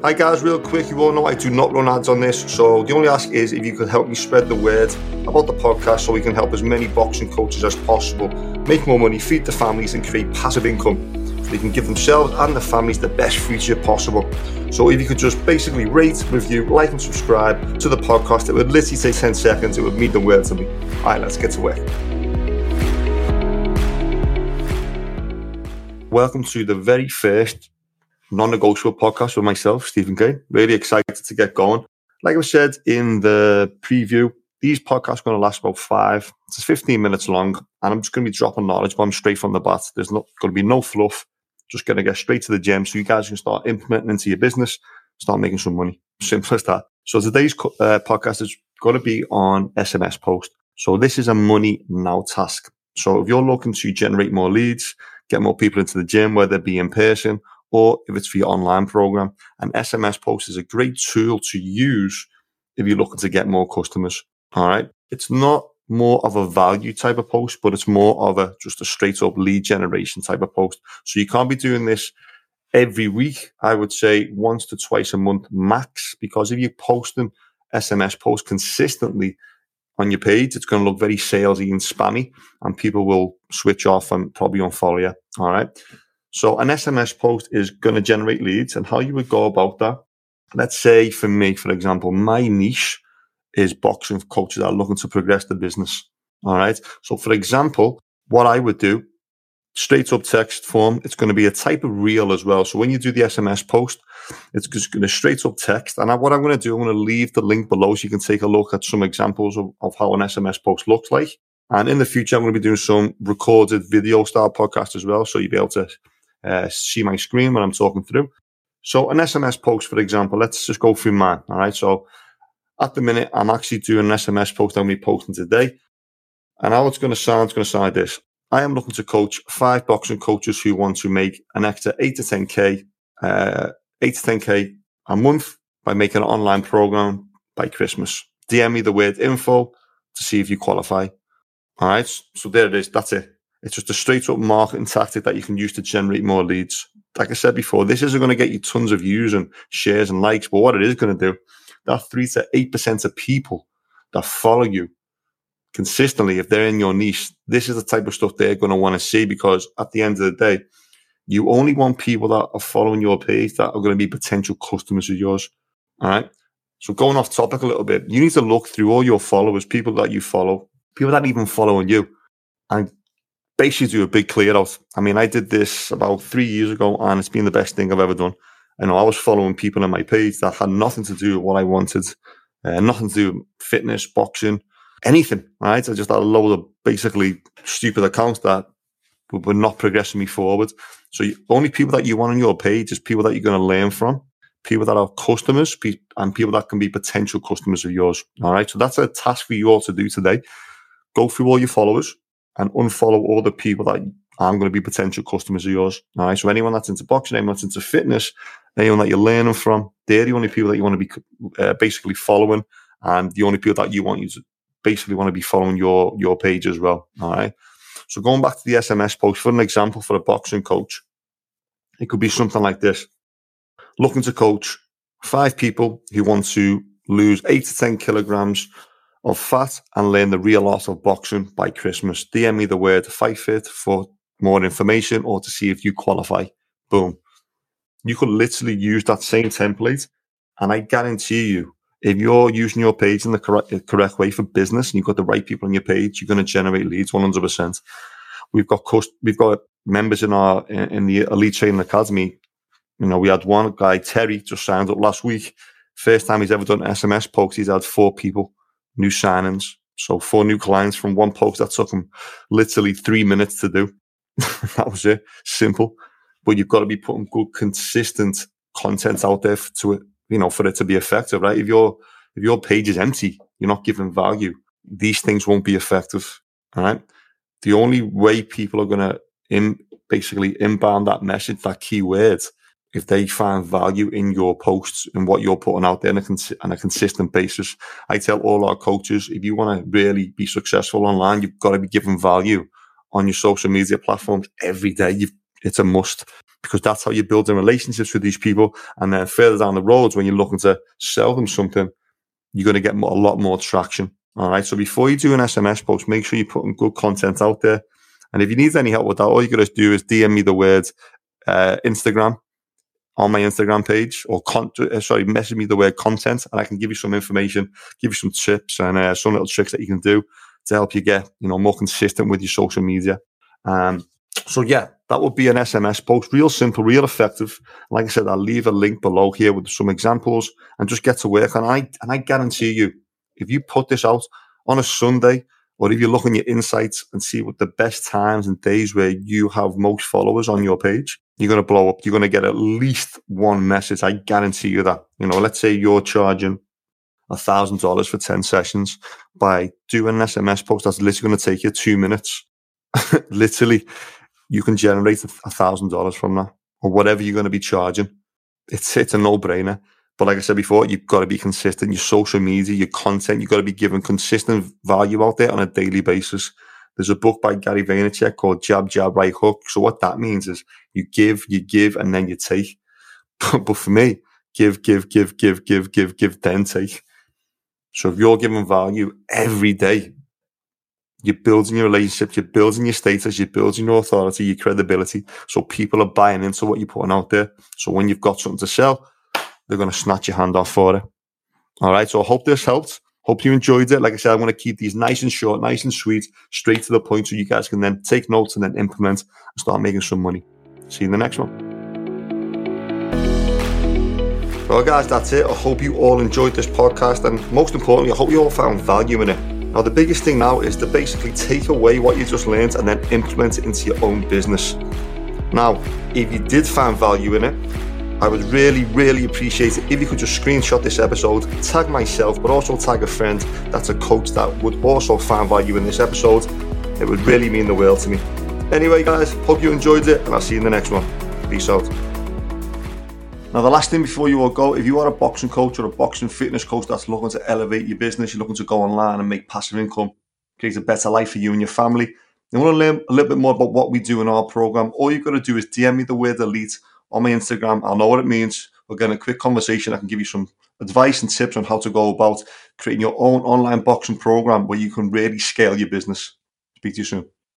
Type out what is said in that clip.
Hi guys, real quick, you all know I do not run ads on this, so the only ask is if you could help me spread the word about the podcast so we can help as many boxing coaches as possible make more money, feed the families, and create passive income so they can give themselves and their families the best future possible. So if you could just basically rate, review, like, and subscribe to the podcast, it would literally take 10 seconds, it would mean the world to me. All right, let's get to work. Welcome to the very first non-negotiable podcast with myself, Stephen Cain. Really excited to get going. Like I said in the preview, these podcasts are going to last about five to 15 minutes long, and I'm just going to be dropping knowledge but I'm straight from the bat. There's not going to be no fluff. Just going to get straight to the gym so you guys can start implementing into your business, start making some money. Simple as that. So today's uh, podcast is going to be on SMS post. So this is a money now task. So if you're looking to generate more leads, get more people into the gym, whether it be in person or if it's for your online program. An SMS post is a great tool to use if you're looking to get more customers. All right. It's not more of a value type of post, but it's more of a just a straight up lead generation type of post. So you can't be doing this every week. I would say once to twice a month max, because if you're posting SMS posts consistently on your page, it's going to look very salesy and spammy and people will switch off and probably unfollow you. All right. So an SMS post is going to generate leads and how you would go about that. Let's say for me, for example, my niche is boxing coaches that are looking to progress the business. All right. So for example, what I would do, straight up text form, it's going to be a type of reel as well. So when you do the SMS post, it's just going to straight up text. And what I'm going to do, I'm going to leave the link below so you can take a look at some examples of, of how an SMS post looks like. And in the future, I'm going to be doing some recorded video style podcast as well. So you'll be able to uh, see my screen when I'm talking through. So an SMS post, for example, let's just go through mine. All right. So at the minute, I'm actually doing an SMS post I'm going posting today. And how it's going to sound, it's going to sound like this. I am looking to coach five boxing coaches who want to make an extra eight to 10K, uh, eight to 10K a month by making an online program by Christmas. DM me the word info to see if you qualify. All right. So there it is. That's it. It's just a straight up marketing tactic that you can use to generate more leads. Like I said before, this isn't going to get you tons of views and shares and likes, but what it is going to do, that three to eight percent of people that follow you consistently, if they're in your niche, this is the type of stuff they're going to want to see because at the end of the day, you only want people that are following your page that are going to be potential customers of yours. All right. So going off topic a little bit, you need to look through all your followers, people that you follow, people that even following you, and basically do a big clear out. I mean, I did this about three years ago and it's been the best thing I've ever done. I know I was following people on my page that had nothing to do with what I wanted, uh, nothing to do with fitness, boxing, anything, right? I just had a load of basically stupid accounts that were not progressing me forward. So you, only people that you want on your page is people that you're going to learn from, people that are customers, and people that can be potential customers of yours. All right. So that's a task for you all to do today. Go through all your followers, and unfollow all the people that aren't going to be potential customers of yours. All right. So anyone that's into boxing, anyone that's into fitness, anyone that you're learning from, they're the only people that you want to be uh, basically following, and the only people that you want you to basically want to be following your your page as well. All right. So going back to the SMS post for an example for a boxing coach, it could be something like this: looking to coach five people who want to lose eight to ten kilograms of fat and learn the real art of boxing by Christmas. DM me the word fight fit for more information or to see if you qualify. Boom. You could literally use that same template. And I guarantee you, if you're using your page in the correct, correct way for business and you've got the right people on your page, you're going to generate leads 100%. We've got, cost, we've got members in our, in the Elite Training Academy. You know, we had one guy, Terry, just signed up last week. First time he's ever done SMS posts. He's had four people new signings. So four new clients from one post that took them literally three minutes to do. that was it. Simple. But you've got to be putting good, consistent content out there to it, you know, for it to be effective, right? If your if your page is empty, you're not giving value. These things won't be effective. All right. The only way people are going to in basically inbound that message, that keyword, if they find value in your posts and what you're putting out there on a, cons- on a consistent basis. I tell all our coaches, if you want to really be successful online, you've got to be giving value on your social media platforms every day. You've, it's a must. because that's how you're building relationships with these people. And then further down the roads, when you're looking to sell them something, you're going to get a lot more traction. All right. So before you do an SMS post, make sure you're putting good content out there. And if you need any help with that, all you got to do is DM me the word uh, Instagram on my Instagram page or con- uh, sorry, message me the word content and I can give you some information, give you some tips and uh, some little tricks that you can do to help you get, you know, more consistent with your social media. Um, so yeah, that would be an SMS post. Real simple, real effective. Like I said, I'll leave a link below here with some examples and just get to work. And I and I guarantee you, if you put this out on a Sunday, or if you look on your insights and see what the best times and days where you have most followers on your page, you're going to blow up. You're going to get at least one message. I guarantee you that. You know, let's say you're charging a thousand dollars for 10 sessions by doing an SMS post that's literally going to take you two minutes. literally, you can generate a thousand dollars from that or whatever you're going to be charging. It's, it's a no brainer. But like I said before, you've got to be consistent. Your social media, your content, you've got to be giving consistent value out there on a daily basis. There's a book by Gary Vaynerchuk called Jab, Jab, Right Hook. So what that means is you give, you give, and then you take. but for me, give, give, give, give, give, give, give, then take. So if you're giving value every day, you're building your relationship, you're building your status, you're building your authority, your credibility. So people are buying into what you're putting out there. So when you've got something to sell, they're going to snatch your hand off for it. All right. So I hope this helped. Hope you enjoyed it. Like I said, I want to keep these nice and short, nice and sweet, straight to the point so you guys can then take notes and then implement and start making some money. See you in the next one. Well, guys, that's it. I hope you all enjoyed this podcast. And most importantly, I hope you all found value in it. Now, the biggest thing now is to basically take away what you just learned and then implement it into your own business. Now, if you did find value in it, I would really, really appreciate it if you could just screenshot this episode, tag myself, but also tag a friend that's a coach that would also find value in this episode. It would really mean the world to me. Anyway, guys, hope you enjoyed it, and I'll see you in the next one. Peace out. Now, the last thing before you all go, if you are a boxing coach or a boxing fitness coach that's looking to elevate your business, you're looking to go online and make passive income, create a better life for you and your family, you want to learn a little bit more about what we do in our program, all you've got to do is DM me the word elite on my Instagram. I'll know what it means. We'll get a quick conversation. I can give you some advice and tips on how to go about creating your own online boxing program where you can really scale your business. Speak to you soon.